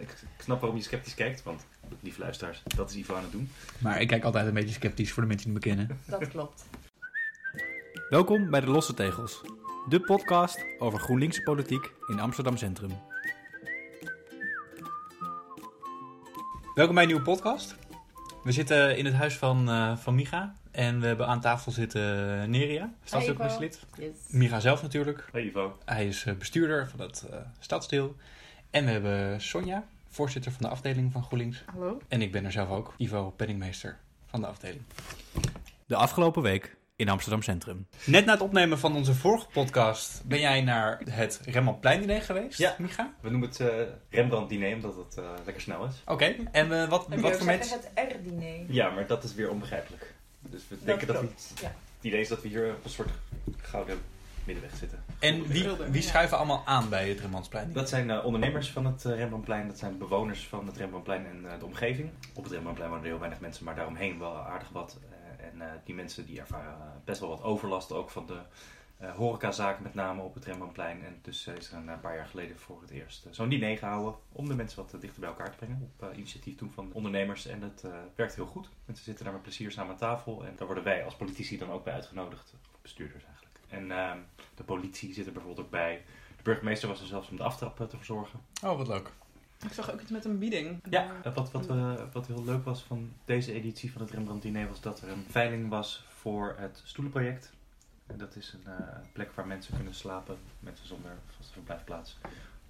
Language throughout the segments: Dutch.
ik, snap waarom je sceptisch kijkt, want lieve luisteraars, dat is Ivo aan het doen. Maar ik kijk altijd een beetje sceptisch voor de mensen die me kennen. Dat klopt. Welkom bij de Losse Tegels, de podcast over GroenLinkse politiek in Amsterdam Centrum. Welkom bij een nieuwe podcast. We zitten in het huis van, eh, van Micha en we hebben aan tafel zitten Neria, stadsdeelcommissielid. Yes. Micha zelf natuurlijk. Hey Ivo. Hij is eh, bestuurder van het eh, stadsdeel. En we hebben Sonja, voorzitter van de afdeling van GroenLinks. Hallo. En ik ben er zelf ook, Ivo Penningmeester van de afdeling. De afgelopen week in Amsterdam Centrum. Net na het opnemen van onze vorige podcast ben jij naar het Rembrandtplein-diner geweest, Ja. Micha? We noemen het eh, Rembrandt diner, omdat het eh, lekker snel is. Oké, en eh, wat, En wat voor mensen... Het R-diner. Ja, maar dat is weer onbegrijpelijk. Dus we denken dat we... ja. Het idee is dat we hier op een soort gouden middenweg zitten. En wie, wie ja. schuiven allemaal aan bij het Rembrandtplein? Dat zijn eh, ondernemers van het eh, Rembrandtplein, dat zijn bewoners van het Rembrandtplein en eh, de omgeving. Op het Rembrandtplein wonen er heel weinig mensen, maar daaromheen wel aardig wat. Eh, en eh, die mensen die ervaren best wel wat overlast, ook van de eh horecazaken met name op het Rembrandtplein. En dus is er een, paar jaar geleden voor het eerst zo'n diner gehouden om de mensen wat dichter bij elkaar te brengen. Op initiatief toen van ondernemers en het eh, werkt heel goed. Mensen zitten daar met plezier samen aan tafel en daar worden wij als politici dan ook bij uitgenodigd. Of bestuurders eigenlijk. En ehm, de politie zit er bijvoorbeeld ook bij. De burgemeester was er zelfs om de aftrap eh, te verzorgen. Oh, wat leuk. Ik zag ook iets met een bieding. Ja, eh, wat, wat, we, wat heel leuk was van deze editie van het Rembrandt Diner was dat er een veiling was voor het stoelenproject. En dat is een eh, plek waar mensen kunnen slapen, mensen zonder vaste verblijfplaats.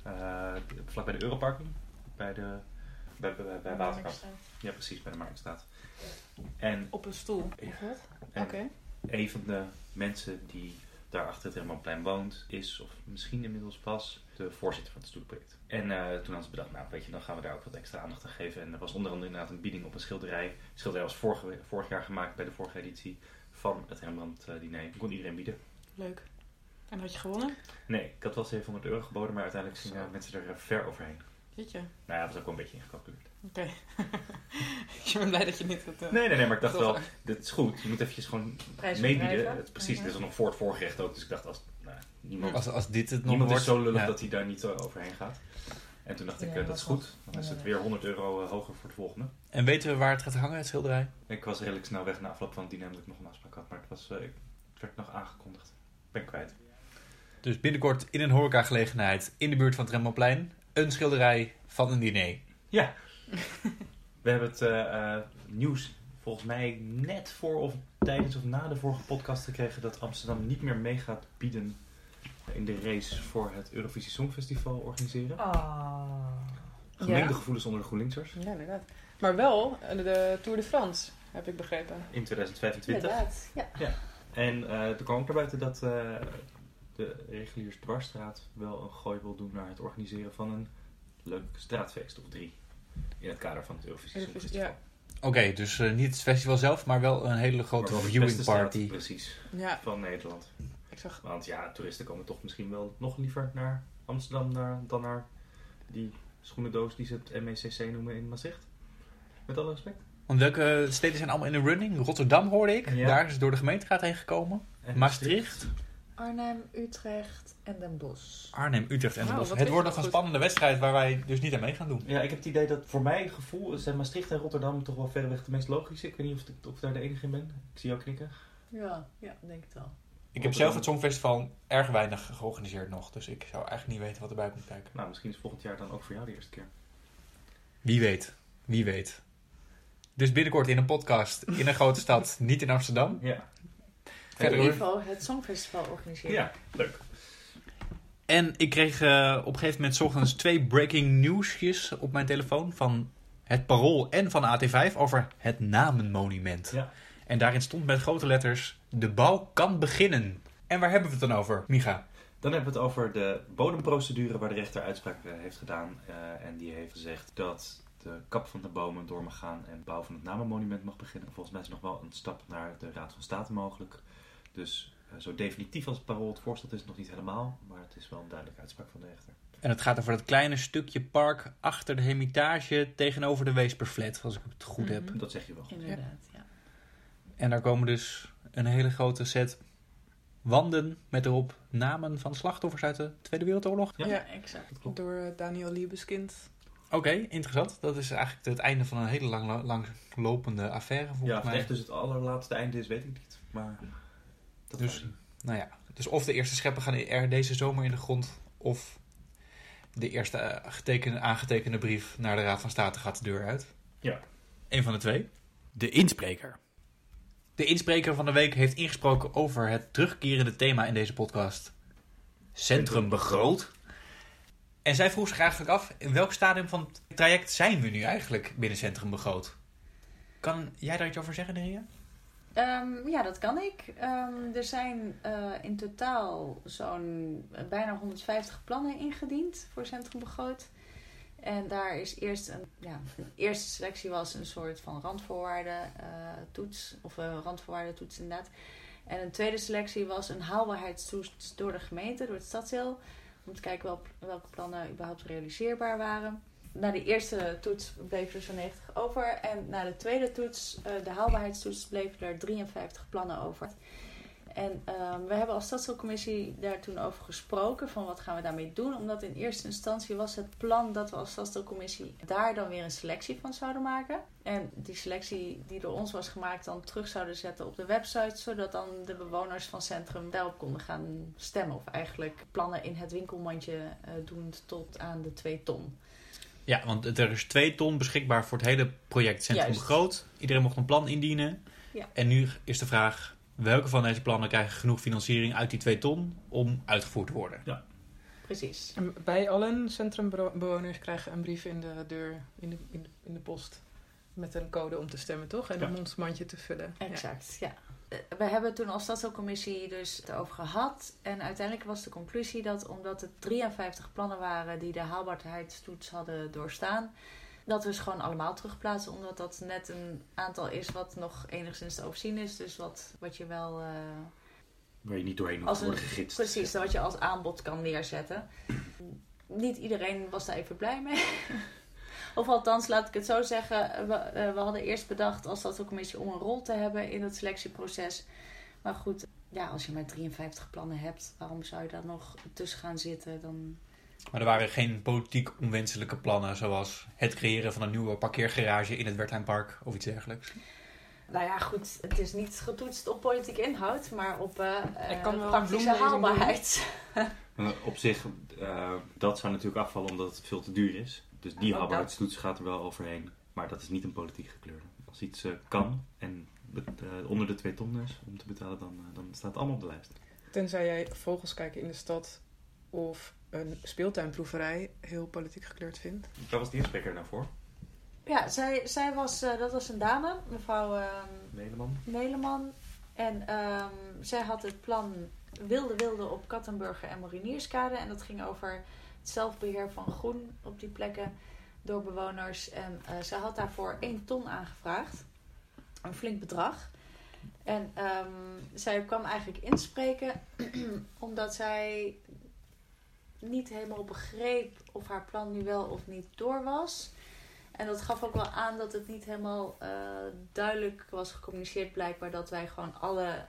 Uh, vlak bij de Europarking, bij, de, bij, bij, bij Waterkant. Ja, precies, bij de Marktstraat. En Op een stoel. Ja. Oké. een van de mensen die daar achter het Rembrandtplein woont, is, of misschien inmiddels pas, de voorzitter van het stoelproject. En eh, toen hadden ze bedacht, nou weet je, dan gaan we daar ook wat extra aandacht aan geven. En er was onder andere inderdaad een bieding op een schilderij. De schilderij was vorige, vorig jaar gemaakt bij de vorige editie van het Rembrandt-diner. Toen kon iedereen bieden. Leuk. En had je gewonnen? Nee, ik had wel 700 euro geboden, maar uiteindelijk gingen mensen er eh, ver overheen. Jeetje. Nou ja, dat was ook wel een beetje ingecalculeerd. Oké. ik ben blij dat je niet het... eh, Nee, nee, nee, maar ik dacht wel, dit is goed. Je moet eventjes gewoon meebieden. Het, precies, dit is nog voor het voorgerecht ook. Dus ik dacht, als, nou, niemand Als, als dit het nog Niemand wordt... is zo lullig ja. dat hij daar niet overheen gaat. En toen dacht ik, Ja, eh, dat dat is goed. Dan is het weer 100 euro eh, hoger voor de volgende. En weten we waar het gaat hangen, het schilderij? Ik was redelijk snel weg na afloop van het diner omdat ik nog een afspraak had. Maar het, was, eh, ik- het werd nog aangekondigd. Ben ik kwijt. Dus binnenkort in een horecagelegenheid in de buurt van het Rembrandtplein... een schilderij van een diner. Ja. We hebben het eh, eh, nieuws volgens mij net voor of tijdens of na de vorige podcast gekregen... dat Amsterdam niet meer mee gaat bieden in de race voor het Eurovisie Songfestival organiseren. Ah. Gemengde Ja. gevoelens onder de GroenLinksers Ja, inderdaad. Maar wel eh, de Tour de France, heb ik begrepen. in 2025. Inderdaad. Ja. En eh, er kwam ook naar buiten dat de reguliers dwarsstraat wel een gooi wil doen naar het organiseren van een leuk straatfeest of drie. In het kader van het Eurovisie Songfestival. Oké, dus eh, niet het festival zelf, maar wel een hele grote viewing party. Precies, Ja, van Nederland. ik zag... Want ja, toeristen komen toch misschien wel nog liever naar Amsterdam naar, dan naar die schoenendoos die ze het MECC noemen in Maastricht. Met alle respect. Want welke steden zijn allemaal in de running? Rotterdam hoorde ik. Ja. Daar is het door de gemeenteraad heen gekomen. En Maastricht, Arnhem, Utrecht en Den Bosch. Arnhem, Utrecht en Den Bosch. Het wordt nog een goed. spannende wedstrijd waar wij dus niet aan mee gaan doen. Ja, ik heb het idee dat voor mijn gevoel zijn Maastricht en Rotterdam toch wel verreweg de meest logische. Ik weet niet of ik, of ik daar de enige in ben. Ik zie jou knikken. Ja, ja, denk het wel. Ik heb zelf het Songfestival erg weinig georganiseerd nog. Dus ik zou eigenlijk niet weten wat erbij komt kijken. Nou, misschien is volgend jaar dan ook voor jou de eerste keer. Wie weet. Wie weet. Dus binnenkort in een podcast in een grote stad, niet in Amsterdam. Ja. Verder in hoor. ieder geval het Songfestival organiseren. Ja, leuk. En ik kreeg eh, op een gegeven moment 's ochtends twee breaking newsjes op mijn telefoon van het Parool en van AT5 over het Namenmonument. Ja. En daarin stond met grote letters: de bouw kan beginnen. En waar hebben we het dan over, Micha? Dan hebben we het over de bodemprocedure waar de rechter uitspraak eh, heeft gedaan. eh, en die heeft gezegd dat de kap van de bomen door mag gaan en bouw van het namenmonument mag beginnen. Volgens mij is nog wel een stap naar de Raad van State mogelijk. Dus eh, zo definitief als het parool het voorstelt is het nog niet helemaal. Maar het is wel een duidelijke uitspraak van de rechter. En het gaat over dat kleine stukje park achter de Hermitage tegenover de Weesperflat, als ik het goed heb. Mhm. Dat zeg je wel goed. Inderdaad, ja. En daar komen dus een hele grote set wanden met erop namen van slachtoffers uit de Tweede Wereldoorlog. Ja. Ja, exact. Dat klopt. door eh, Daniel Liebeskind Oké, interessant. Dat is eigenlijk het einde van een hele lang, lang lopende affaire Ja, volgens of mij. het echt dus het allerlaatste einde is, weet ik niet. Maar dat Dus-. Nou ja, dus of de eerste scheppen gaan er deze zomer in de grond, of de eerste eh, getekende, aangetekende brief naar de Raad van State gaat de deur uit. Ja. Eén van de twee. De inspreker. De inspreker van de week heeft ingesproken over het terugkerende thema in deze podcast. Centrum begroot. En zij vroeg zich eigenlijk af, in welk stadium van het traject zijn we nu eigenlijk binnen Centrum begroot? Kan jij daar iets over zeggen, Neria? Ehm, ja, dat kan ik. Ehm, er zijn eh, in totaal zo'n eh, bijna 150 plannen ingediend voor Centrum Begroot. En daar is eerst een, ja, eerste selectie was een soort van randvoorwaarden eh, toets, of randvoorwaarden toets inderdaad. En een tweede selectie was een haalbaarheidstoets door de gemeente, door het stadsdeel. Om te kijken wel, welke plannen überhaupt realiseerbaar waren. Na de eerste toets bleef er zo'n 90 over. En na de tweede toets, eh, de haalbaarheidstoets, bleven er 53 plannen over. En ehm, we hebben als stadsdeelcommissie daar toen over gesproken van wat gaan we daarmee doen. Omdat in eerste instantie was het plan dat we als stadsdeelcommissie daar dan weer een selectie van zouden maken. En die selectie die door ons was gemaakt dan terug zouden zetten op de website. Zodat dan de bewoners van Centrum daarop konden gaan stemmen. Of eigenlijk plannen in het winkelmandje eh doen tot aan de 2 ton. Ja, want er is twee ton beschikbaar voor het hele project Centrum Juist. Begroot. Iedereen mocht een plan indienen. Ja. En nu is de vraag, welke van deze plannen krijgen genoeg financiering uit die twee ton om uitgevoerd te worden? Precies. En bij allen centrumbewoners krijgen een brief in de deur, in de, in de, in de post. Met een code om te stemmen, toch? En Ja. een mondmandje te vullen. Ja. Exact, ja. Eh, We hebben toen als stadsdeelcommissie dus het over gehad. En uiteindelijk was de conclusie dat omdat het 53 plannen waren die de haalbaarheidstoets hadden doorstaan, dat we ze gewoon allemaal terugplaatsen. Omdat dat net een aantal is wat nog enigszins te overzien is. Dus wat, wat je wel. eh, Waar je niet doorheen Als gegidst. precies, wat je als aanbod kan neerzetten. Niet iedereen was daar even blij mee. Of althans, laat ik het zo zeggen. We, eh, we hadden eerst bedacht als stadsdeelcommissie om een rol te hebben in het selectieproces. Maar goed, ja, als je maar 53 plannen hebt, waarom zou je daar nog tussen gaan zitten? Dan... Maar er waren geen politiek onwenselijke plannen, zoals het creëren van een nieuwe parkeergarage in het Wertheimpark of iets dergelijks. Nou ja, goed, het is niet getoetst op politieke inhoud, maar op eh, Ik kan eh, wel een praktische haalbaarheid. Op zich, eh, dat zou natuurlijk afvallen omdat het veel te duur is. Dus die haalbaarheidstoets gaat er wel overheen. Maar dat is niet een politiek gekleurde. Als iets eh, kan en eh, onder de twee ton is om te betalen, dan, eh, dan staat het allemaal op de lijst. Tenzij jij vogels kijken in de stad of een speeltuinproeverij heel politiek gekleurd vindt. Waar was die inspreker nou voor? Ja, zij, zij was, eh, dat was een dame, mevrouw ehm. Neleman. En ehm, zij had het plan Wilde Wilde op Kattenburger en Morinierskade. En dat ging over zelfbeheer van groen op die plekken door bewoners. En eh, zij had daarvoor 1 ton aangevraagd. Een flink bedrag. En ehm, zij kwam eigenlijk inspreken omdat zij niet helemaal begreep of haar plan nu wel of niet door was. En dat gaf ook wel aan dat het niet helemaal eh, duidelijk was gecommuniceerd, blijkbaar dat wij gewoon alle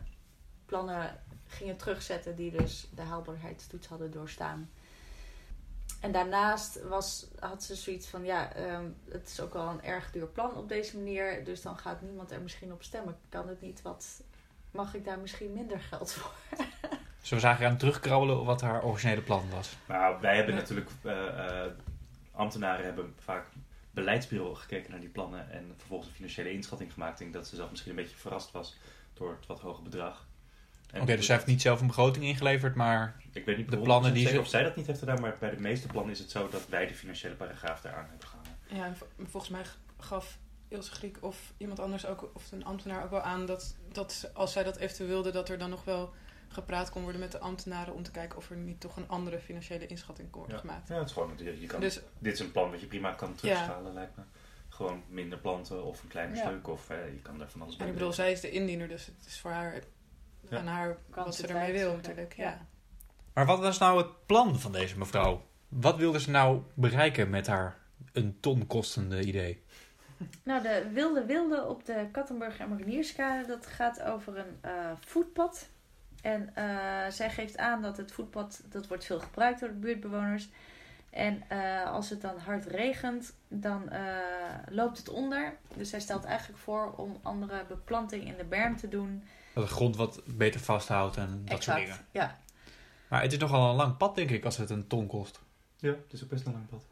plannen gingen terugzetten die dus de haalbaarheidstoets hadden doorstaan. En daarnaast was, had ze zoiets van, ja, ehm, het is ook wel een erg duur plan op deze manier, dus dan gaat niemand er misschien op stemmen. Kan het niet wat, mag ik daar misschien minder geld voor? Dus we zagen aan terugkrabbelen wat haar originele plan was. Nou, wij hebben natuurlijk, eh, eh, ambtenaren hebben vaak beleidsbureau gekeken naar die plannen en vervolgens een financiële inschatting gemaakt. Ik denk dat ze zelf misschien een beetje verrast was door het wat hoge bedrag. En Oké, dus zij heeft niet zelf een begroting ingeleverd, maar Ik weet niet de de plannen die ze- of zij dat niet heeft gedaan, maar bij de meeste plannen is het zo dat wij de financiële paragraaf daaraan hebben gehangen. Ja, en vo- volgens mij gaf Ilse Griek of iemand anders ook, of een ambtenaar ook wel aan dat, dat als zij dat eventueel wilde, dat er dan nog wel gepraat kon worden met de ambtenaren om te kijken of er niet toch een andere financiële inschatting kon worden Ja. gemaakt. Ja, het is gewoon, je, je kan, Dus dit is een plan wat je prima kan terugschalen, lijkt me. Gewoon minder planten of een kleiner Ja. stuk of eh, je kan er van alles en bij ik bedoel, zij is de indiener, dus het is voor haar Ja. aan haar wat ze ermee wil natuurlijk. Ja. Ja. Maar wat was nou het plan van deze mevrouw? Wat wilde ze nou bereiken met haar een ton kostende idee? Nou, de Wilde Wilde op de Kattenburg en Marinierskade, dat gaat over een eh, voetpad. En eh, zij geeft aan dat het voetpad, dat wordt veel gebruikt door de buurtbewoners. En eh, als het dan hard regent, dan eh, loopt het onder. Dus hij stelt eigenlijk voor om andere beplanting in de berm te doen. Dat de grond wat beter vasthoudt en dat soort dingen. Ja, Maar het is nogal een lang pad, denk ik, als het een ton kost. Ja, het is ook best een lang pad.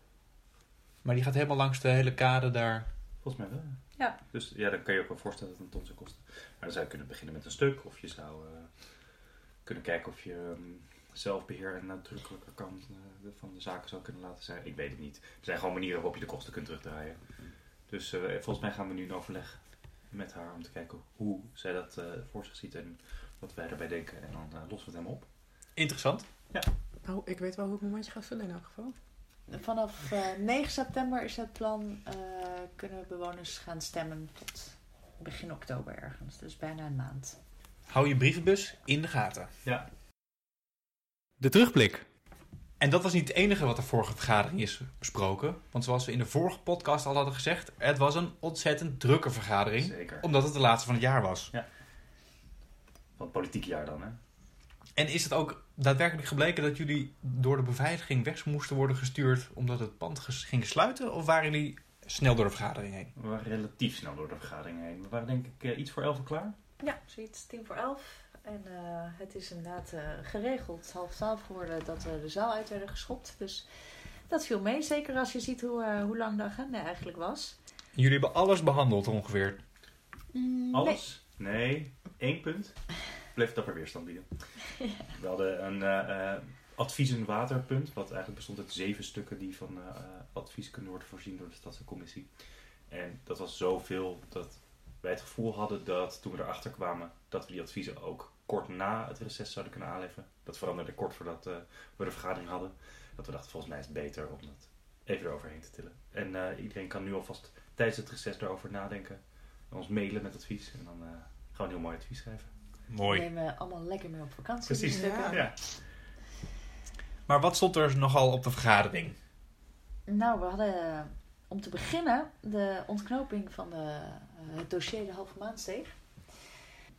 Maar die gaat helemaal langs de hele kade daar. Volgens mij wel. Ja. Dus ja, dan kan je ook wel voorstellen dat het een ton zou kosten. Maar dan zou je kunnen beginnen met een stuk. Of je zou eh, kunnen kijken of je ehm, zelfbeheer en nadrukkelijker kant eh, van de zaken zou kunnen laten zijn. Ik weet het niet. Er zijn gewoon manieren waarop je de kosten kunt terugdraaien. Dus eh, volgens mij gaan we nu in overleg met haar om te kijken hoe zij dat eh, voor zich ziet en wat wij daarbij denken. En dan eh, lossen we het helemaal op. Interessant. Nou, ik weet wel hoe ik mijn mandje ga vullen in elk geval. vanaf eh, 9 september is het plan. eh, kunnen bewoners gaan stemmen tot begin oktober ergens. Dus bijna een maand. Hou je brievenbus in de gaten. Ja. De terugblik. En dat was niet het enige wat de vorige vergadering is besproken. Want zoals we in de vorige podcast al hadden gezegd, het was een ontzettend drukke vergadering. Zeker. Omdat het de laatste van het jaar was. Van het politieke jaar dan, hè? En is het ook daadwerkelijk gebleken dat jullie door de beveiliging weg moesten worden gestuurd omdat het pand ging sluiten? Of waren jullie snel door de vergadering heen? We waren relatief snel door de vergadering heen. We waren denk ik eh, iets voor elf uur klaar. Ja, zoiets tien voor elf. En eh, het is inderdaad eh, geregeld half twaalf geworden dat we de zaal uit werden geschopt. Dus dat viel mee, zeker als je ziet hoe, eh, hoe lang de agenda eigenlijk was. Jullie hebben alles behandeld ongeveer. Mm, Alles? Nee. één punt. Bleef dapper weerstand bieden. We hadden een eh eh, advies- en waterpunt, wat eigenlijk bestond uit zeven stukken die van eh, eh, advies kunnen worden voorzien door de stadscommissie. En dat was zoveel dat wij het gevoel hadden dat toen we erachter kwamen dat we die adviezen ook kort na het reces zouden kunnen aanleveren. Dat veranderde kort voordat eh, we de vergadering hadden. Dat we dachten volgens mij is het beter om dat even eroverheen te tillen. En eh, iedereen kan nu alvast tijdens het reces erover nadenken. En ons mailen met advies. En dan eh, gaan we een heel mooi advies schrijven. Mooi. Nemen we allemaal lekker mee op vakantie. Precies. Ja. Ja. Maar wat stond er nogal op de vergadering? Nou, we hadden om te beginnen de ontknoping van de, eh, het dossier de halve maandsteeg.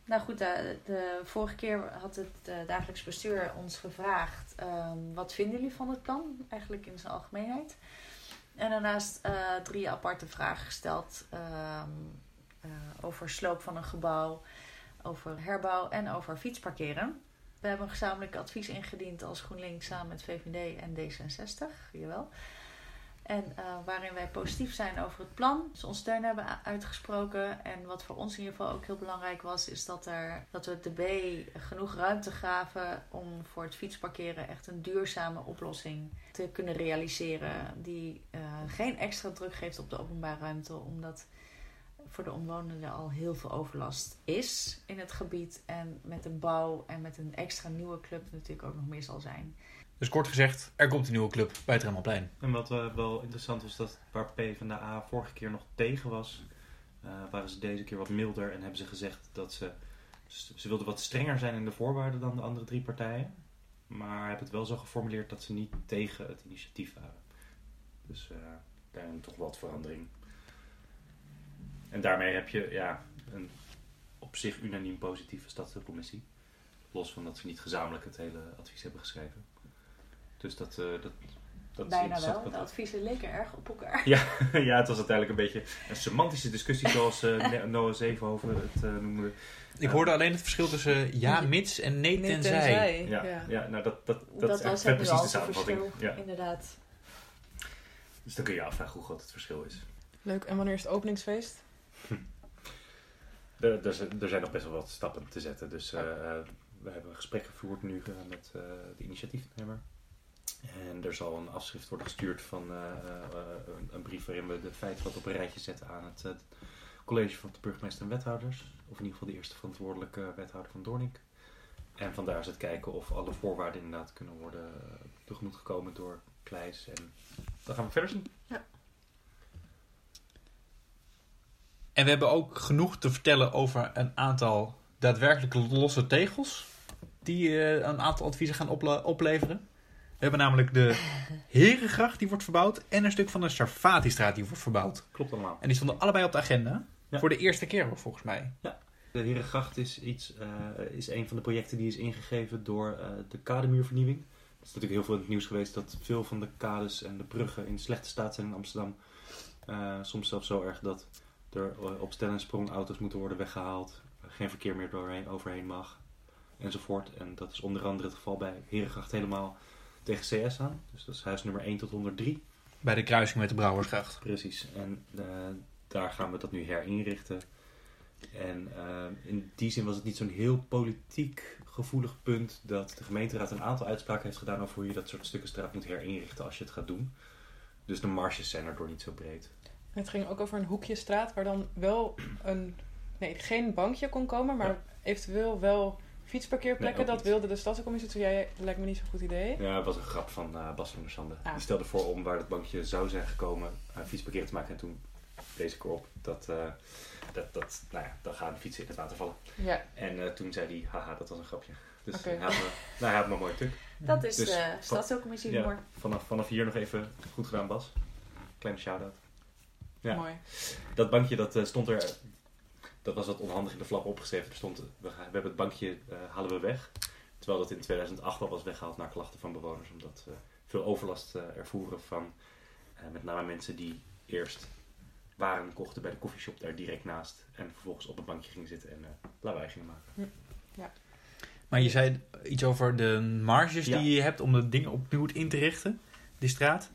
Nou goed, de, de vorige keer had het eh, dagelijks bestuur ons gevraagd... ehm, wat vinden jullie van het plan? Eigenlijk in zijn algemeenheid. En daarnaast eh, drie aparte vragen gesteld... ehm, eh, over sloop van een gebouw, over herbouw en over fietsparkeren. We hebben een gezamenlijk advies ingediend als GroenLinks samen met VVD en D66, jawel. En eh, waarin wij positief zijn over het plan. Dus ons steun hebben uitgesproken. En wat voor ons in ieder geval ook heel belangrijk was, is dat, er, dat we de B genoeg ruimte gaven om voor het fietsparkeren echt een duurzame oplossing te kunnen realiseren. Die eh, geen extra druk geeft op de openbare ruimte, omdat voor de omwonenden al heel veel overlast is in het gebied. En met de bouw en met een extra nieuwe club natuurlijk ook nog meer zal zijn. Dus kort gezegd, er komt een nieuwe club bij het Remmelplein. En wat eh, wel interessant was, dat waar PvdA vorige keer nog tegen was, eh, waren ze deze keer wat milder en hebben ze gezegd dat ze, ze wilden wat strenger zijn in de voorwaarden dan de andere drie partijen. Maar hebben het wel zo geformuleerd dat ze niet tegen het initiatief waren. Dus eh daarin toch wat verandering. En daarmee heb je ja, een op zich unaniem positieve stadscommissie. Los van dat ze niet gezamenlijk het hele advies hebben geschreven. Dus dat, eh, dat, dat is Bijna wel. De adviezen leken erg op elkaar. ja, ja, het was uiteindelijk een beetje een semantische discussie zoals eh, Ne- Noah Zevenhoven het eh, noemde. Ik hoorde alleen het verschil tussen ja, mits en nee, Nee, tenzij. Ja, Ja. ja. nou dat, dat, dat, Dat, is was precies de samenvatting. Ja. inderdaad. Dus dan kun je je afvragen hoe groot het verschil is. Leuk. En wanneer is het openingsfeest? Er, er, zijn- er zijn nog best wel wat stappen te zetten. Dus we hebben een gesprek gevoerd nu met eh, de initiatiefnemer. En er zal een afschrift worden gestuurd van eh, eh, een, een brief waarin we de feiten wat op een rijtje zetten aan het college van de burgemeester en wethouders. Of in ieder geval de eerste verantwoordelijke wethouder van Doornik. En vandaar is het kijken of alle voorwaarden inderdaad kunnen worden eh, tegemoet gekomen door Kleis. En dan gaan we verder zien. En we hebben ook genoeg te vertellen over een aantal daadwerkelijke losse tegels. Die eh, een aantal adviezen gaan opleveren. We hebben namelijk de Herengracht die wordt verbouwd. En een stuk van de Sarfatistraat die wordt verbouwd. Klopt allemaal. En die stonden allebei op de agenda. Ja. Voor de eerste keer volgens mij. De Herengracht is, iets, eh, is een van de projecten die is ingegeven door eh, de kademuurvernieuwing. Dat is natuurlijk heel veel in het nieuws geweest dat veel van de kades en de bruggen in slechte staat zijn in Amsterdam. Eh, soms zelfs zo erg dat er op stel- en sprongauto's moeten worden weggehaald. geen verkeer meer doorheen, overheen mag. Enzovoort. En dat is onder andere het geval bij Herengracht helemaal tegen CS aan. Dus dat is huis nummer 1 tot 103. Bij de kruising met de Brouwersgracht. Precies. En eh, daar gaan we dat nu herinrichten. En eh, in die zin was het niet zo'n heel politiek gevoelig punt dat de gemeenteraad een aantal uitspraken heeft gedaan over hoe je dat soort stukken straat moet herinrichten als je het gaat doen. Dus de marges zijn erdoor niet zo breed. Het ging ook over een hoekje straat waar dan wel een... Nee, geen bankje kon komen, maar Ja. eventueel wel fietsparkeerplekken. Nee, dat niet. wilde de stadscommissie. Toen jij, lijkt me niet zo'n goed idee. Ja, het was een grap van eh, Bas van der Sande. Ah. Die stelde voor om waar het bankje zou zijn gekomen uh, fietsparkeren te maken. En toen lees ik erop dat, eh, dat, dat nou ja, dan gaan de fietsen in het water vallen. Ja, En eh, toen zei hij, haha, dat was een grapje. Dus Oké. hij, had me, nou, hij had me een mooi tuk. Dat is Dus de stadscommissie Ja, vanaf, vanaf hier nog even goed gedaan, Bas. Kleine shout-out. Ja. mooi. Dat bankje dat eh, stond er, dat was wat onhandig in de flap opgeschreven. Er stond, we, gaan- we hebben het bankje, eh, halen we weg. Terwijl dat in 2008 al was weggehaald naar klachten van bewoners. Omdat we veel overlast eh, ervoeren van eh, met name mensen die eerst waren kochten bij de koffieshop daar direct naast. En vervolgens op het bankje gingen zitten en eh lawaai gingen maken. Maar je zei iets over de marges Ja. die je hebt om de dingen opnieuw in te richten, die straat.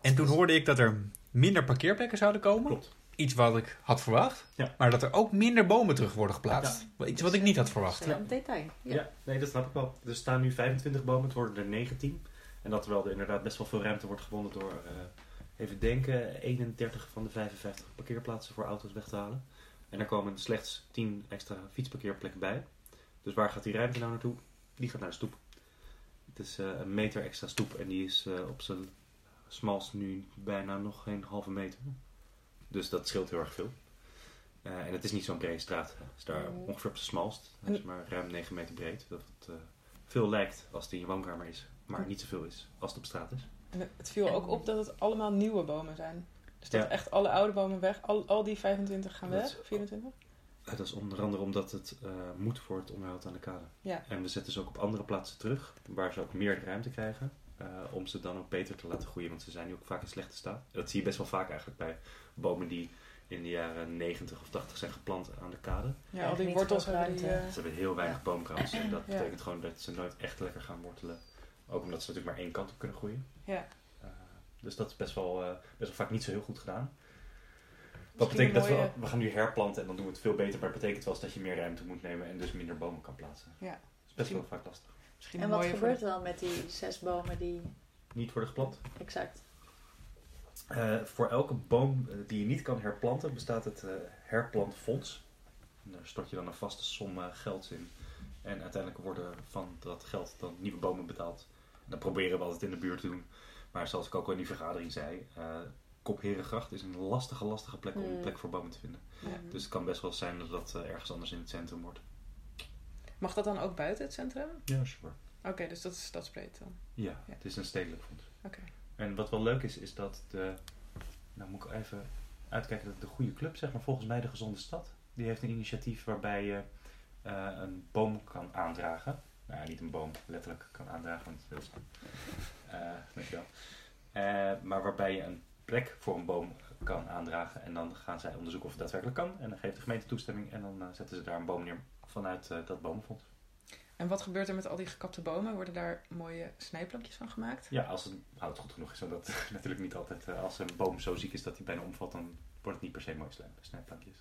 En toen hoorde ik dat er minder parkeerplekken zouden komen. Klopt. Iets wat ik had verwacht. Ja. Maar dat er ook minder bomen terug worden geplaatst. Iets wat ik niet had verwacht. Wel een detail. Ja. Ja. nee, dat snap ik wel. Er staan nu 25 bomen, het worden er 19. En dat terwijl er inderdaad best wel veel ruimte wordt gewonnen door, eh, even denken, 31 van de 55 parkeerplaatsen voor auto's weg te halen. En er komen slechts 10 extra fietsparkeerplekken bij. Dus waar gaat die ruimte nou naartoe? Die gaat naar de stoep. Het is eh, een meter extra stoep en die is eh, op zijn smalst nu bijna nog geen halve meter. Dus dat scheelt heel erg veel. Eh, en het is niet zo'n brede straat. Het is daar Mm. ongeveer op zijn smalst. Het is maar ruim 9 meter breed. Dat het eh, veel lijkt als het in je woonkamer is. Maar niet zoveel is als het op straat is. En het- viel ook op dat het allemaal nieuwe bomen zijn. Dus dat Ja. echt alle oude bomen weg. Al, al die 25 gaan Dat weg. is- 24? Eh, dat is onder andere omdat het eh, moet voor het onderhoud aan de kade. Ja. En we zetten ze ook op andere plaatsen terug. Waar ze ook meer ruimte krijgen. Eh, om ze dan ook beter te laten groeien. Want ze zijn nu ook vaak in slechte staat. Dat zie je best wel vaak eigenlijk bij bomen die in de jaren 90 of 80 zijn geplant aan de kade. Ja, Ja, al die wortels die... ruimte. eh, Ze hebben heel weinig boomkrans. En dat Ja. betekent gewoon dat ze nooit echt lekker gaan wortelen. Ook omdat ze natuurlijk maar één kant op kunnen groeien. ja. Uh, dus dat is best wel, uh, best wel vaak niet zo heel goed gedaan. Wat betekent dat we, we gaan nu herplanten en dan doen we het veel beter. Maar het betekent wel eens dat je meer ruimte moet nemen en dus minder bomen kan plaatsen. Ja. Dat is best wel vaak lastig. Misschien En een wat gebeurt er dan met die zes bomen die... Niet worden geplant. Exact. Uh, voor elke boom uh, die je niet kan herplanten bestaat het uh, herplantfonds. En daar stort je dan een vaste som uh, geld in. En uiteindelijk worden van dat geld dan nieuwe bomen betaald. En dat proberen we altijd in de buurt te doen. Maar zoals ik ook al in die vergadering zei, uh, Kopherengracht is een lastige, lastige plek om een Mm. plek voor bomen te vinden. Ja. Dus het kan best wel zijn dat dat uh, ergens anders in het centrum wordt. Mag dat dan ook buiten het centrum? Ja, sure. Oké, dus dat is stadsbreed dan. Ja, Ja. het is een stedelijk fonds. Oké. En wat wel leuk is, is dat de. Nou moet ik even uitkijken dat de goede club, zeg maar volgens mij de Gezonde Stad, die heeft een initiatief waarbij je eh, een boom kan aandragen. Nou, ja, niet een boom letterlijk kan aandragen, want dat is heel snel. Eh, dankjewel. Eh, maar waarbij je een plek voor een boom kan aandragen. En dan gaan zij onderzoeken of het daadwerkelijk kan. En dan geeft de gemeente toestemming en dan zetten ze daar een boom neer vanuit eh, dat bomenfonds. En wat gebeurt er met al die gekapte bomen? Worden daar mooie snijplankjes van gemaakt? Ja, als het hout goed genoeg is. En dat natuurlijk niet altijd. eh, als een boom zo ziek is dat hij bijna omvalt, dan wordt het niet per se mooi snijplankjes.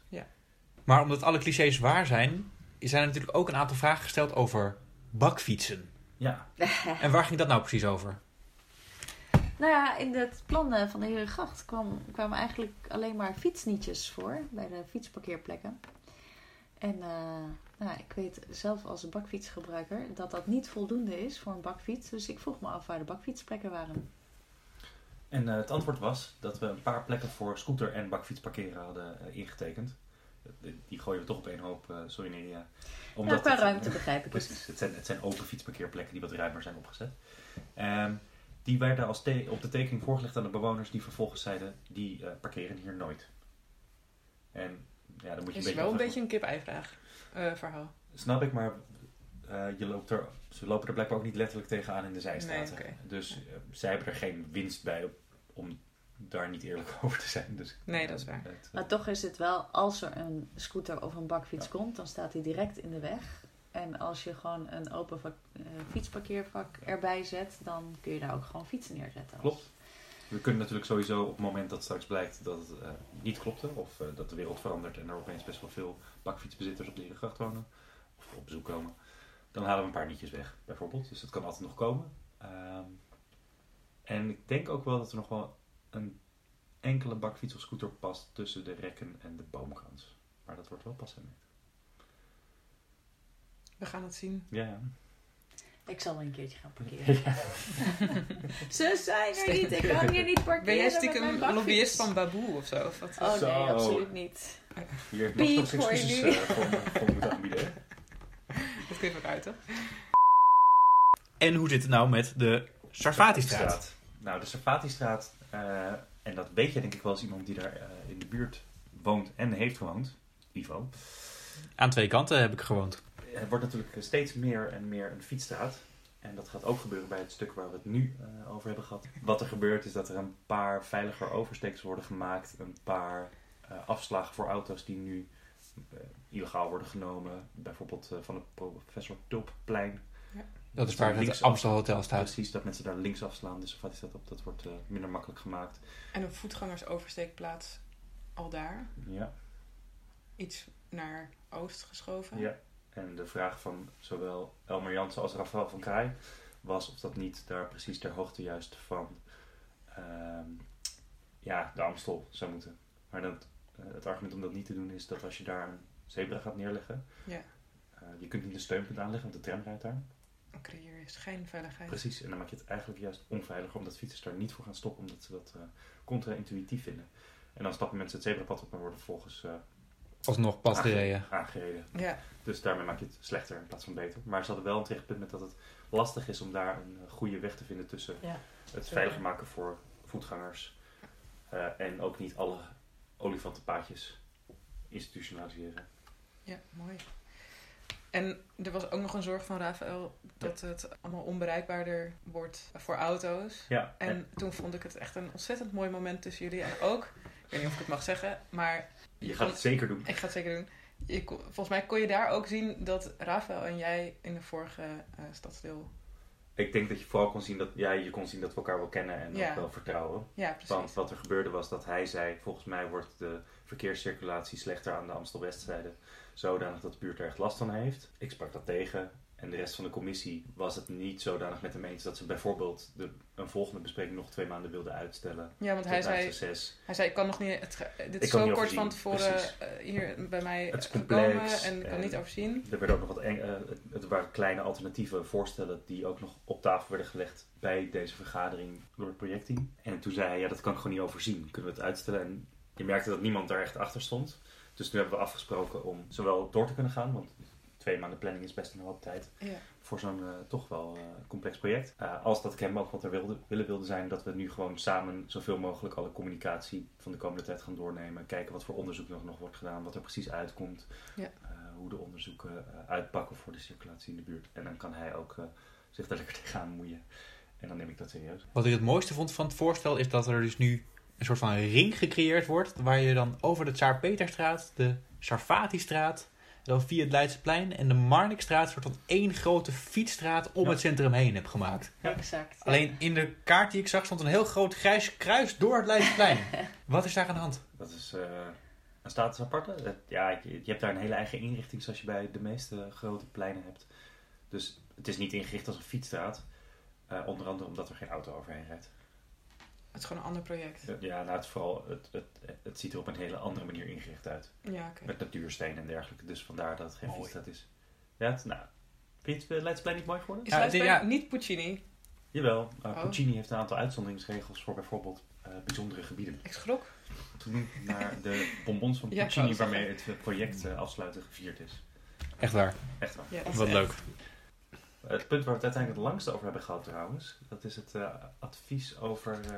Maar omdat alle clichés waar zijn, zijn er natuurlijk ook een aantal vragen gesteld over bakfietsen. Ja, En waar ging dat nou precies over? Nou ja, in het plan eh, van de Herengracht kwam, kwamen eigenlijk alleen maar fietsnietjes voor bij de fietsparkeerplekken. En uh, nou, ik weet zelf als bakfietsgebruiker dat dat niet voldoende is voor een bakfiets. Dus ik vroeg me af waar de bakfietsplekken waren. En uh, het antwoord was dat we een paar plekken voor scooter en bakfiets parkeren hadden uh, ingetekend. Die gooien we toch op één hoop, uh, sorry Neria. Omdat ja, qua het, ruimte begrijp ik precies, het. Zijn, het zijn open fietsparkeerplekken die wat ruimer zijn opgezet. Um, die werden als op de tekening voorgelegd aan de bewoners die vervolgens zeiden, die parkeren hier nooit. En ja, dan moet je is een beetje wel een beetje een kip-ei vraag uh, verhaal. Snap ik, maar eh, je loopt er, ze lopen er blijkbaar ook niet letterlijk tegenaan in de zijstraten. Nee. Dus eh, zij hebben er geen winst bij op- om daar niet eerlijk over te zijn. Dus, Nee, dat is waar. het, eh, Maar toch is het wel, als er een scooter of een bakfiets komt, dan staat hij direct in de weg. En als je gewoon een open vak- eh, fietsparkeervak erbij zet, dan kun je daar ook gewoon fietsen neerzetten. Klopt. We kunnen natuurlijk sowieso op het moment dat straks blijkt dat het eh, niet klopte, of eh, dat de wereld verandert en er opeens best wel veel bakfietsbezitters op de Herengracht wonen, of op bezoek komen, dan halen we een paar nietjes weg, bijvoorbeeld. Dus dat kan altijd nog komen. Ehm, en ik denk ook wel dat er nog wel een enkele bakfiets of scooter past tussen de rekken en de boomkrans. Maar dat wordt wel pas We gaan het zien. Ja, ja. Ik zal wel een keertje gaan parkeren. Ze zijn er niet, ik kan hier niet parkeren. Ben jij stiekem lobbyist van Baboe of zo? Of wat? Oh nee, Zo. absoluut niet. Hier mag Piep nog voor excuses eh, voor, voor moeten aanbieden. Dat kun je ook uit, hè? En hoe zit het nou met de Sarfati-straat? Nou, de Sarfati-straat, eh, en dat weet je denk ik wel als iemand die daar eh, in de buurt woont en heeft gewoond, Ivo. Aan twee kanten heb ik gewoond. Het wordt natuurlijk steeds meer en meer een fietsstraat. En dat gaat ook gebeuren bij het stuk waar we het nu eh, over hebben gehad. Wat er gebeurt is dat er een paar veiliger oversteeks worden gemaakt. Een paar eh, afslagen voor auto's die nu eh, illegaal worden genomen. Bijvoorbeeld eh, van het Professor Tulpplein. Dat is waar het Links Amstel Hotel staat. Precies, dat mensen daar links afslaan. Dus wat is dat op? Dat wordt eh, minder makkelijk gemaakt. En een voetgangersoversteekplaats al daar. Ja. Iets naar oost geschoven. Ja, en de vraag van zowel Elmer Jansen als Rafael van Kraai was of dat niet daar precies ter hoogte juist van ehm, ja, de Amstel zou moeten. Maar dat, eh, het argument om dat niet te doen is dat als je daar een zebra gaat neerleggen, Ja. eh, je kunt niet een steunpunt aanleggen, want de tram rijdt daar. Dan creëer je schijnveiligheid. Precies, en dan maak je het eigenlijk juist onveiliger omdat fietsers daar niet voor gaan stoppen, omdat ze dat eh, contra-intuïtief vinden. En dan stappen mensen het zebrapad op en worden vervolgens Alsnog pas aange- gereden. aangereden. Ja, Dus daarmee maak je het slechter in plaats van beter. Maar ze hadden wel een tegenpunt met dat het lastig is om daar een eh, goede weg te vinden tussen Ja. het veiliger maken voor voetgangers eh, en ook niet alle olifantenpaadjes institutionaliseren. ja, mooi. En er was ook nog een zorg van Rafael dat het allemaal onbereikbaarder wordt voor auto's. Ja, En toen vond ik het echt een ontzettend mooi moment tussen jullie. En ook, ik weet niet of ik het mag zeggen, maar je gaat het zeker doen. ik ga het zeker doen. Je volgens mij kon je daar ook zien dat Rafael en jij in de vorige eh stadsdeel... Ik denk dat je vooral kon zien dat, ja, je kon zien dat we elkaar wel kennen en Ja. ook wel vertrouwen. Ja, precies. Want wat er gebeurde was dat hij zei, volgens mij wordt de verkeerscirculatie slechter aan de Amstel-Westzijde. Zodanig dat de buurt er echt last van heeft. Ik sprak dat tegen. En de rest van de commissie was het niet zodanig met hem eens dat ze bijvoorbeeld de, een volgende bespreking nog twee maanden wilden uitstellen. ja, want hij zei, hij zei, ik kan nog niet... Het, dit is zo kort van tevoren eh, hier bij mij Het is gekomen complex en ik kan en- niet overzien. Er werden ook nog wat eng, eh, het- het waren kleine alternatieve voorstellen die ook nog op tafel werden gelegd bij deze vergadering door het projectteam. En toen zei hij, ja dat kan ik gewoon niet overzien. Kunnen we het uitstellen? En je merkte dat niemand daar echt achter stond. Dus nu hebben we afgesproken om zowel door te kunnen gaan, want twee maanden planning is best een hoop tijd Ja. voor zo'n eh, toch wel eh, complex project. Eh, als dat ik hem ook wat er wilde, willen wilde zijn, dat we nu gewoon samen zoveel mogelijk alle communicatie van de komende tijd gaan doornemen. Kijken wat voor onderzoek nog, nog wordt gedaan, wat er precies uitkomt. Ja. eh, hoe de onderzoeken eh, uitpakken voor de circulatie in de buurt. En dan kan hij ook eh, zich daar lekker tegenaan moeien. En dan neem ik dat serieus. Wat ik het mooiste vond van het voorstel is dat er dus nu een soort van ring gecreëerd wordt. Waar je dan over de Tsaar Peterstraat, de Sarfati-straat, dan via het Leidseplein en de Marnixstraat soort van één grote fietsstraat om Ja. het centrum heen hebt gemaakt. Ja. Exact. ja. Alleen in de kaart die ik zag stond een heel groot grijs kruis door het Leidseplein. Wat is daar aan de hand? Dat is eh, een status aparte. Ja, je, je hebt daar een hele eigen inrichting zoals je bij de meeste grote pleinen hebt. Dus het is niet ingericht als een fietsstraat. Eh, onder andere omdat er geen auto overheen rijdt. Het is gewoon een ander project. Ja, nou, het, is vooral, het, het, het ziet er op een hele andere manier ingericht uit. Ja, oké. Met natuursteen en dergelijke. Dus vandaar dat het geen Mooi. fietsstraat is. Ja, het, nou, vind je het eh, Leidseplein niet mooi geworden? Is Ja, ja. niet Puccini? Jawel. Uh, Oh. Puccini heeft een aantal uitzonderingsregels voor bijvoorbeeld eh, bijzondere gebieden. Ik schrok. Toen naar de bonbons van Ja, Puccini zeggen. waarmee het eh, project eh, afsluiten gevierd is. Echt waar. Echt waar. Wat echt- leuk. Het punt waar we het uiteindelijk het langste over hebben gehad trouwens, dat is het eh, advies over eh,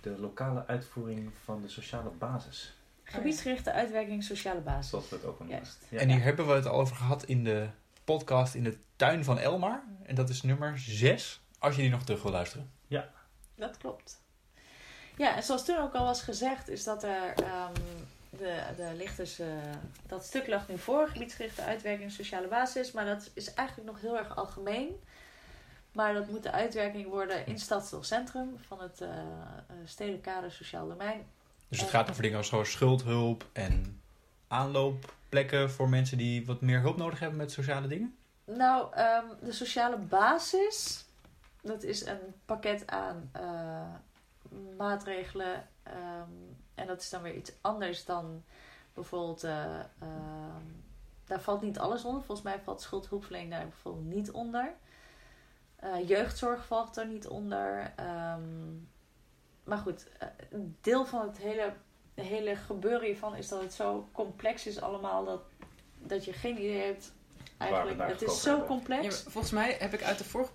de lokale uitvoering van de sociale basis. Gebiedsgerichte uitwerking sociale basis. Zoals we het ook al noemen. Juist. Ja. En hier hebben we het al over gehad in de podcast in de tuin van Elmar. En dat is nummer 6, als je die nog terug wil luisteren. Dat klopt. Ja, en zoals toen ook al was gezegd, is dat er ehm, de, de ligt dus, dat stuk lag nu voor, gebiedsgerichte uitwerking sociale basis, maar dat is eigenlijk nog heel erg algemeen. Maar dat moet de uitwerking worden in stadsdeel centrum van het stedelijk kader sociaal domein. Dus het gaat over dingen zoals schuldhulp en aanloopplekken voor mensen die wat meer hulp nodig hebben met sociale dingen. Nou, ehm, de sociale basis, dat is een pakket aan maatregelen. ehm, en dat is dan weer iets anders dan bijvoorbeeld. eh, ehm, daar valt niet alles onder. Volgens mij valt schuldhulpverlening daar bijvoorbeeld niet onder. Eh, jeugdzorg valt er niet onder. Ehm, maar goed, eh, een deel van het hele, hele gebeuren hiervan is dat het zo complex is allemaal dat, dat je geen idee hebt. Eigenlijk, het is zo hebben. Complex. volgens mij heb ik uit de vorige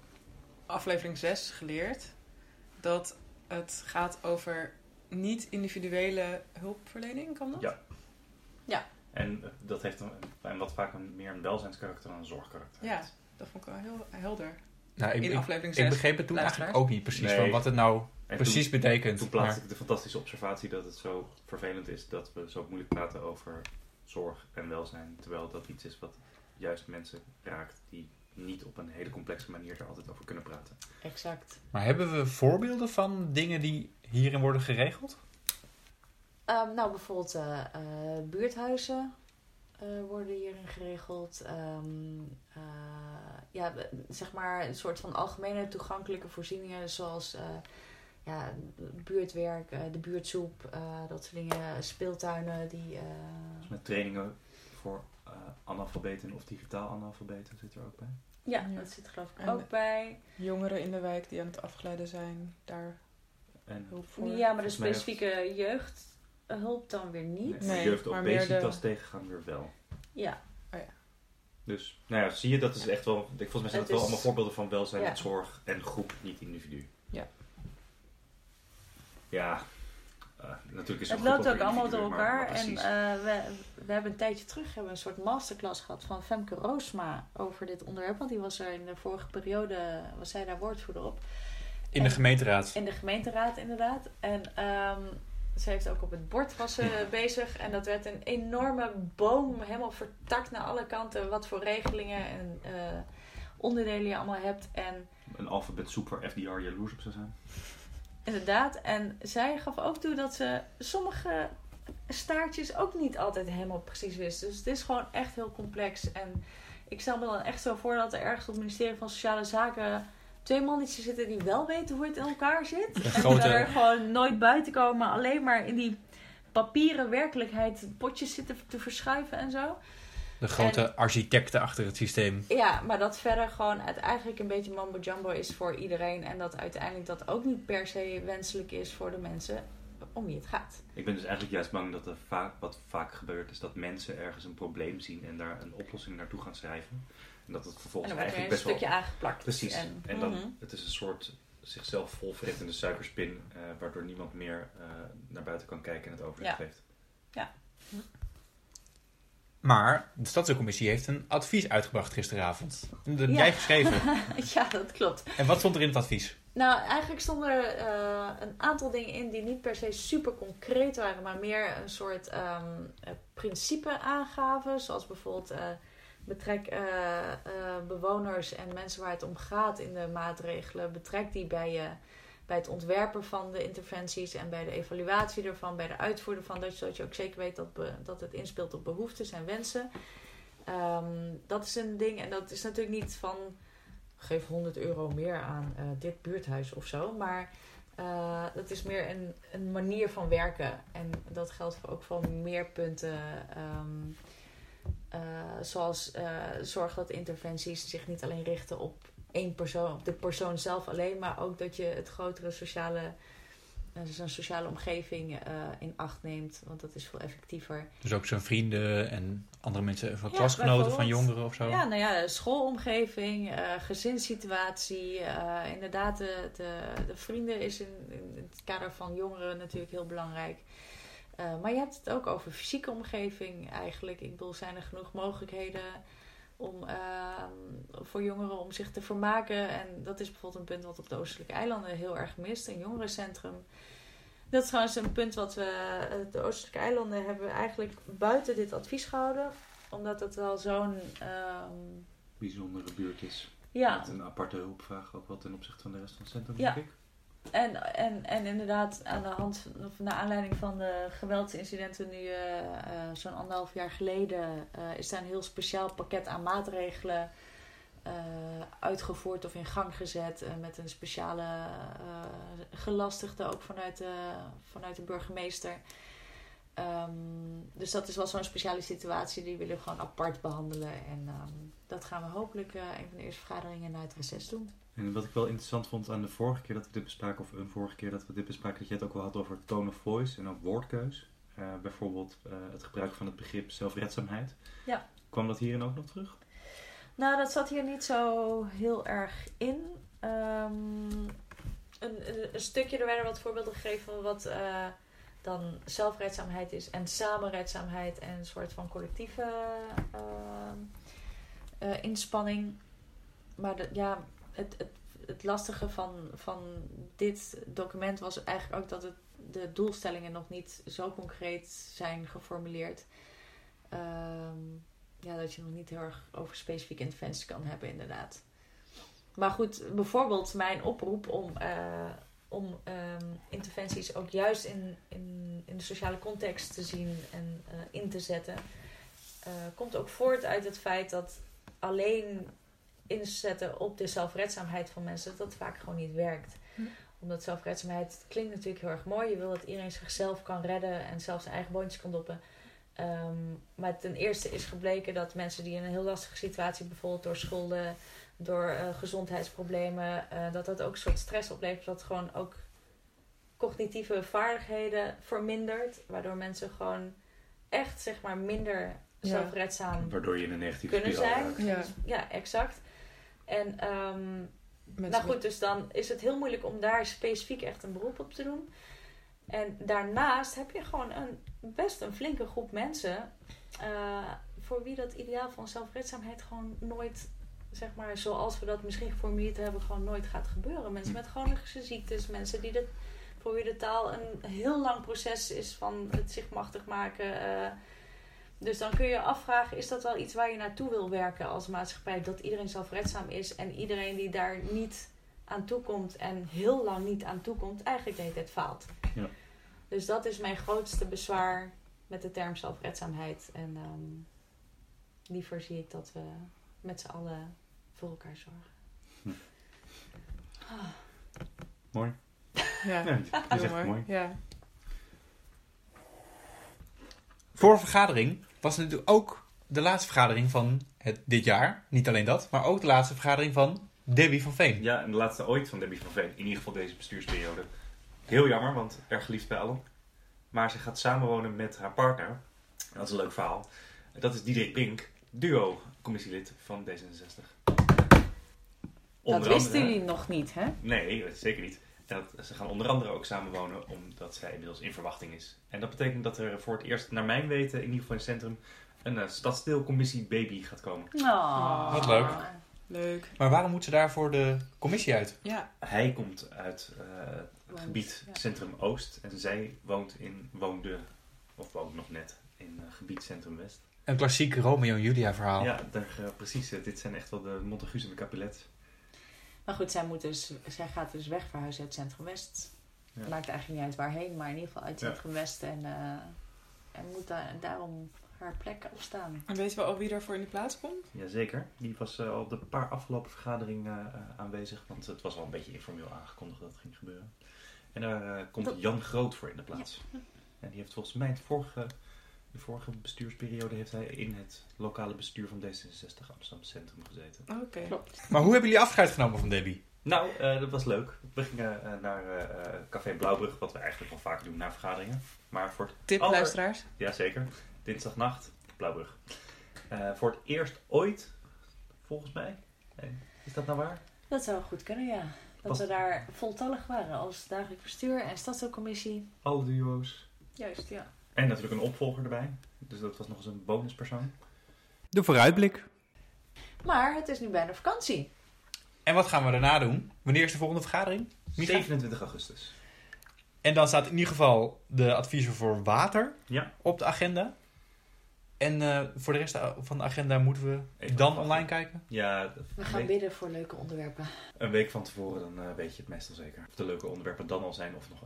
aflevering 6 geleerd dat het gaat over niet-individuele hulpverlening. Kan dat? Ja. Ja. En eh, dat heeft een, en wat vaak een, meer een welzijnskarakter dan een zorgkarakter. Ja, dat vond ik wel heel helder. Nou, ik, In ik, aflevering ik 6. begreep het toen eigenlijk ook niet precies Nee. van wat het nou En precies toen, betekent. toen Maar- plaatste ik de fantastische observatie dat het zo vervelend is dat we zo moeilijk praten over zorg en welzijn. Terwijl dat iets is wat juist mensen raakt die niet op een hele complexe manier er altijd over kunnen praten. Exact. Maar hebben we voorbeelden van dingen die hierin worden geregeld? Ehm, nou, bijvoorbeeld eh, eh, buurthuizen eh, worden hierin geregeld. Ehm, eh, ja, zeg maar een soort van algemene toegankelijke voorzieningen zoals eh, ja, buurtwerk, de buurtsoep, eh, dat soort dingen, speeltuinen die... eh, Dus met trainingen voor analfabeten of digitaal analfabeten zit er ook bij. ja, Ja. dat zit geloof ik En ook bij. Jongeren in de wijk die aan het afgeleiden zijn, daar En hulp voor. Ja, maar de specifieke jeugdhulp dan weer niet. nee, Nee, jeugd maar meer obesitas de- tegengaan weer wel. Ja, Dus, nou ja, zie je, dat is echt wel, ik- volgens mij zijn Het dat wel is- allemaal voorbeelden van welzijn Ja. en zorg en groep, niet individu. Ja. Ja, eh, natuurlijk is Het groep loopt ook allemaal door maar- elkaar. maar en precies. eh, we, we hebben een tijdje terug hebben we een soort masterclass gehad van Femke Roosma over dit onderwerp. Want die was er in de vorige periode, was zij daar woordvoerder op. In de En- gemeenteraad. In de gemeenteraad inderdaad. En ehm, ze heeft ook op het bord was ze bezig. En dat werd een enorme boom, helemaal vertakt naar alle kanten. Wat voor regelingen en eh, onderdelen je allemaal hebt. En Een alfabetsoep waar FDR jaloers op zou zijn. Inderdaad. En zij gaf ook toe dat ze sommige staartjes ook niet altijd helemaal precies wist. Dus het is gewoon echt heel complex. En ik stel me dan echt zo voor dat er ergens op het ministerie van Sociale Zaken twee mannetjes zitten die wel weten hoe het in elkaar zit. En grote- er gewoon nooit buiten komen, alleen maar in die papieren werkelijkheid potjes zitten te verschuiven en zo. De grote architecten achter het systeem. Ja, maar dat verder gewoon het eigenlijk een beetje mambo jumbo is voor iedereen. En dat uiteindelijk dat ook niet per se wenselijk is voor de mensen om wie het gaat. Ik ben dus eigenlijk juist bang dat er vaak, wat vaak gebeurt, is dat mensen ergens een probleem zien en daar een oplossing naartoe gaan schrijven. En dat het En vervolgens er een eigenlijk best wel stukje aangeplakt. Precies. En, En, dan, Mhm. het is een soort zichzelf volfrettende suikerspin, eh, waardoor niemand meer eh, naar buiten kan kijken en het overzicht Ja. heeft. Maar de stadscommissie heeft een advies uitgebracht gisteravond. Dat heb Ja. jij geschreven. ja, dat klopt. En wat stond er in het advies? Nou, eigenlijk stonden er eh, een aantal dingen in die niet per se super concreet waren, maar meer een soort ehm, eh, principe aangaven. Zoals bijvoorbeeld eh, betrek bewoners en mensen waar het om gaat in de maatregelen. Betrek die bij, je bij het ontwerpen van de interventies en bij de evaluatie ervan, bij de uitvoer ervan. Dat zodat je ook zeker weet dat, dat het inspeelt op behoeftes en wensen. Ehm, dat is een ding. En dat is natuurlijk niet van geef 100 euro meer aan eh, dit buurthuis of zo. Maar eh, dat is meer een, een manier van werken. En dat geldt voor ook voor meer punten. ehm, eh, zoals zorg dat interventies zich niet alleen richten op één persoon, de persoon zelf alleen, maar ook dat je het grotere sociale, eh, dus een sociale omgeving eh, in acht neemt. Want dat is veel effectiever. Dus ook zijn vrienden en andere mensen, van Ja, klasgenoten van jongeren of zo. Ja, nou ja, schoolomgeving, eh gezinssituatie. inderdaad, de, de, de vrienden is in, in het kader van jongeren natuurlijk heel belangrijk. Maar je hebt het ook over fysieke omgeving eigenlijk. Ik bedoel, zijn er genoeg mogelijkheden om, ehm, voor jongeren om zich te vermaken. En dat is bijvoorbeeld een punt wat op de Oostelijke Eilanden heel erg mist. Een jongerencentrum. Dat is trouwens een punt wat we, eh, de Oostelijke Eilanden hebben eigenlijk buiten dit advies gehouden. Omdat het wel zo'n, ehm, Bijzondere buurt is. ja, Met een aparte hulpvraag ook wel ten opzichte van de rest van het centrum, Ja. denk ik. En, en, en inderdaad, aan de hand of naar aanleiding van de geweldsincidenten nu eh, eh, zo'n anderhalf jaar geleden, eh, is daar een heel speciaal pakket aan maatregelen uitgevoerd of in gang gezet. met een speciale gelastigde ook vanuit de, vanuit de burgemeester. Ehm, dus dat is wel zo'n speciale situatie, die willen we gewoon apart behandelen. En ehm, dat gaan we hopelijk een van de eerste vergaderingen na het reces doen. En wat ik wel interessant vond aan de vorige keer dat we dit bespraken, of een vorige keer dat we dit bespraken, dat je het ook wel had over tone of voice en ook woordkeus. Eh, bijvoorbeeld eh, het gebruik van het begrip zelfredzaamheid. Ja. Kwam dat hierin ook nog terug? Nou, dat zat hier niet zo heel erg in. Ehm, een, een, een stukje, er werden wat voorbeelden gegeven van wat eh, dan zelfredzaamheid is en samenredzaamheid en een soort van collectieve ehm, eh, inspanning. Maar de, ja, het, het, het lastige van, van dit document was eigenlijk ook dat het, de doelstellingen nog niet zo concreet zijn geformuleerd. Ehm, ja, dat je nog niet heel erg over specifieke interventies kan hebben, inderdaad. Maar goed, bijvoorbeeld mijn oproep om, eh, om ehm, interventies ook juist in, in, in de sociale context te zien en eh, in te zetten, eh, komt ook voort uit het feit dat alleen inzetten op de zelfredzaamheid van mensen, dat dat vaak gewoon niet werkt. Hm. Omdat zelfredzaamheid klinkt natuurlijk heel erg mooi. Je wil dat iedereen zichzelf kan redden en zelf zijn eigen boontjes kan doppen. Ehm, maar ten eerste is gebleken dat mensen die in een heel lastige situatie, bijvoorbeeld door schulden, door eh, gezondheidsproblemen, eh, dat dat ook een soort stress oplevert, dat gewoon ook cognitieve vaardigheden vermindert, waardoor mensen gewoon echt zeg maar minder Ja. zelfredzaam Waardoor je in een negatieve kunnen zijn. Ja, exact. En ehm, nou goed, dus dan is het heel moeilijk om daar specifiek echt een beroep op te doen. En daarnaast heb je gewoon een, best een flinke groep mensen eh, voor wie dat ideaal van zelfredzaamheid gewoon nooit, zeg maar, zoals we dat misschien geformuleerd hebben, gewoon nooit gaat gebeuren. Mensen met chronische ziektes, mensen die de, voor wie de taal een heel lang proces is van het zich machtig maken. eh. Dus dan kun je je afvragen, is dat wel iets waar je naartoe wil werken als maatschappij? Dat iedereen zelfredzaam is en iedereen die daar niet aan toekomt en heel lang niet aan toekomt, eigenlijk de hele tijd faalt. Ja. Dus dat is mijn grootste bezwaar met de term zelfredzaamheid. En ehm, liever zie ik dat we met z'n allen voor elkaar zorgen. Mooi. Ja, Ja, je heel zegt mooi. het mooi. Ja. Voor vergadering was natuurlijk ook de laatste vergadering van het, dit jaar. Niet alleen dat, maar ook de laatste vergadering van Debbie van Veen. Ja, en de laatste ooit van Debbie van Veen. In ieder geval deze bestuursperiode. Heel jammer, want erg geliefd bij allen. Maar ze gaat samenwonen met haar partner. Dat is een leuk verhaal. Dat is Diederik Pink, duo commissielid van D66. dat wisten jullie nog niet, hè? Nee, zeker niet. En dat, ze gaan onder andere ook samenwonen omdat zij inmiddels in verwachting is. En dat betekent dat er voor het eerst, naar mijn weten, in ieder geval in het centrum, een uh, stadsdeelcommissie baby gaat komen. Oh. Wat leuk. Leuk. Maar waarom moet ze daarvoor de commissie uit? Ja, Hij komt uit eh, het Woont, gebied ja. Centrum Oost en zij woont in, woonde, of woont nog net, in eh, gebied Centrum West. Een klassiek Romeo en Julia verhaal. Ja, daar, precies. dit zijn echt wel de Montagu's en de Capulets. Maar goed, zij, moet dus, zij gaat dus weg verhuizen uit Centrum West. Ja. Maakt eigenlijk niet uit waarheen, maar in ieder geval uit Ja. Centrum West. En, eh, en moet daar, daarom haar plek opstaan. en weten we al wie daarvoor in de plaats komt? Jazeker. Die was eh, al op de paar afgelopen vergaderingen eh, aanwezig. Want het was al een beetje informeel aangekondigd dat het ging gebeuren. En daar komt Dat- Jan Groot voor in de plaats. En die heeft volgens mij het vorige, de vorige bestuursperiode heeft hij in het lokale bestuur van D66 Amsterdam Centrum gezeten. Oké. Klopt. Maar hoe hebben jullie afscheid genomen van Debbie? Nou, eh, dat was leuk. We gingen eh, naar eh, Café Blauwbrug, wat we eigenlijk wel vaak doen na vergaderingen. Maar voor het Tip, aller- luisteraars. Jazeker. Dinsdagnacht, Blauwbrug. Eh, voor het eerst ooit, volgens mij. Is dat nou waar? Dat zou goed kunnen, ja. Dat Was- we daar voltallig waren als dagelijk bestuur en stadsdeelcommissie. Alle duo's. Juist, ja. En natuurlijk een opvolger erbij. Dus dat was nog eens een bonuspersoon. De vooruitblik. Maar het is nu bijna vakantie. En wat gaan we daarna doen? Wanneer is de volgende vergadering? Micha? 27 augustus. En dan staat in ieder geval de adviezen voor water Ja. op de agenda. En eh, voor de rest van de agenda moeten we Even dan afwachten. online kijken. Ja, We gaan week, bidden voor leuke onderwerpen. een week van tevoren dan eh, weet je het meestal zeker. Of de leuke onderwerpen dan al zijn of nog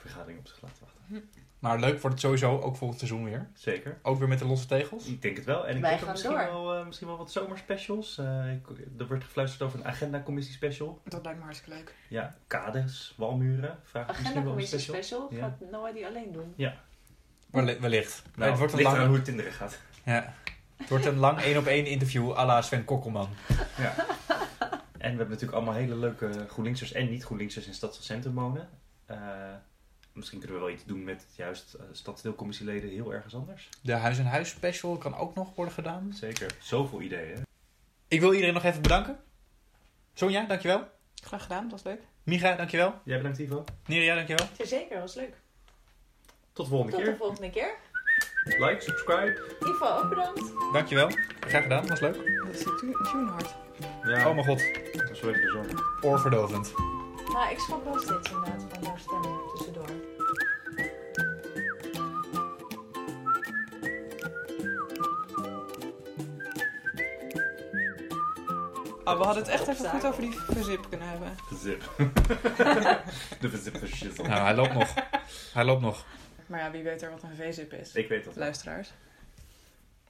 vergadering op zich laten wachten. Maar leuk wordt het sowieso, ook volgend seizoen weer. Zeker. Ook weer met de losse tegels. Ik denk het wel. En ik Wij denk gaan misschien door. wel, eh, misschien wel wat zomerspecials. Eh, ik- er wordt gefluisterd over een agenda-commissie special. Dat lijkt me hartstikke leuk. Ja, kaders, walmuren. Vraag ik misschien Agenda wel een commissie special. special. Ja. Gaat Noah die alleen doen? Welli- Wellicht. Nou, het wordt een ligt eraan lang, hoe het Tinder gaat. ja. het wordt een lang één op één interview à la Sven Kokkelman. Ja. En we hebben natuurlijk allemaal hele leuke GroenLinksers en niet-GroenLinksers in stadscentrum wonen. Eh, misschien kunnen we wel iets doen met juist eh stadsdeelcommissieleden heel ergens anders. De Huis en Huis special kan ook nog worden gedaan. Zeker. Zoveel ideeën. Ik wil iedereen nog even bedanken. Sonja, dankjewel. Graag gedaan, dat was leuk. Micha, dankjewel. Jij bedankt Ivo. Neria, dankjewel. Zeker, was leuk. Tot de volgende Tot de keer. volgende keer. Like, subscribe. Ivo, ook bedankt. Dankjewel. Graag gedaan, was leuk. Dat is die tune hard. Ja, Oh mijn god, dat is wel even de zorg. oorverdovend. Nou, ik schrok wel steeds inderdaad van jouw stem er tussendoor. Ah, we hadden het echt even goed over die verzip kunnen hebben. Verzip. de verzip Nou, hij loopt nog. Hij loopt nog. Maar ja, wie weet er wat een V-zip is. Ik weet dat wel. Luisteraars.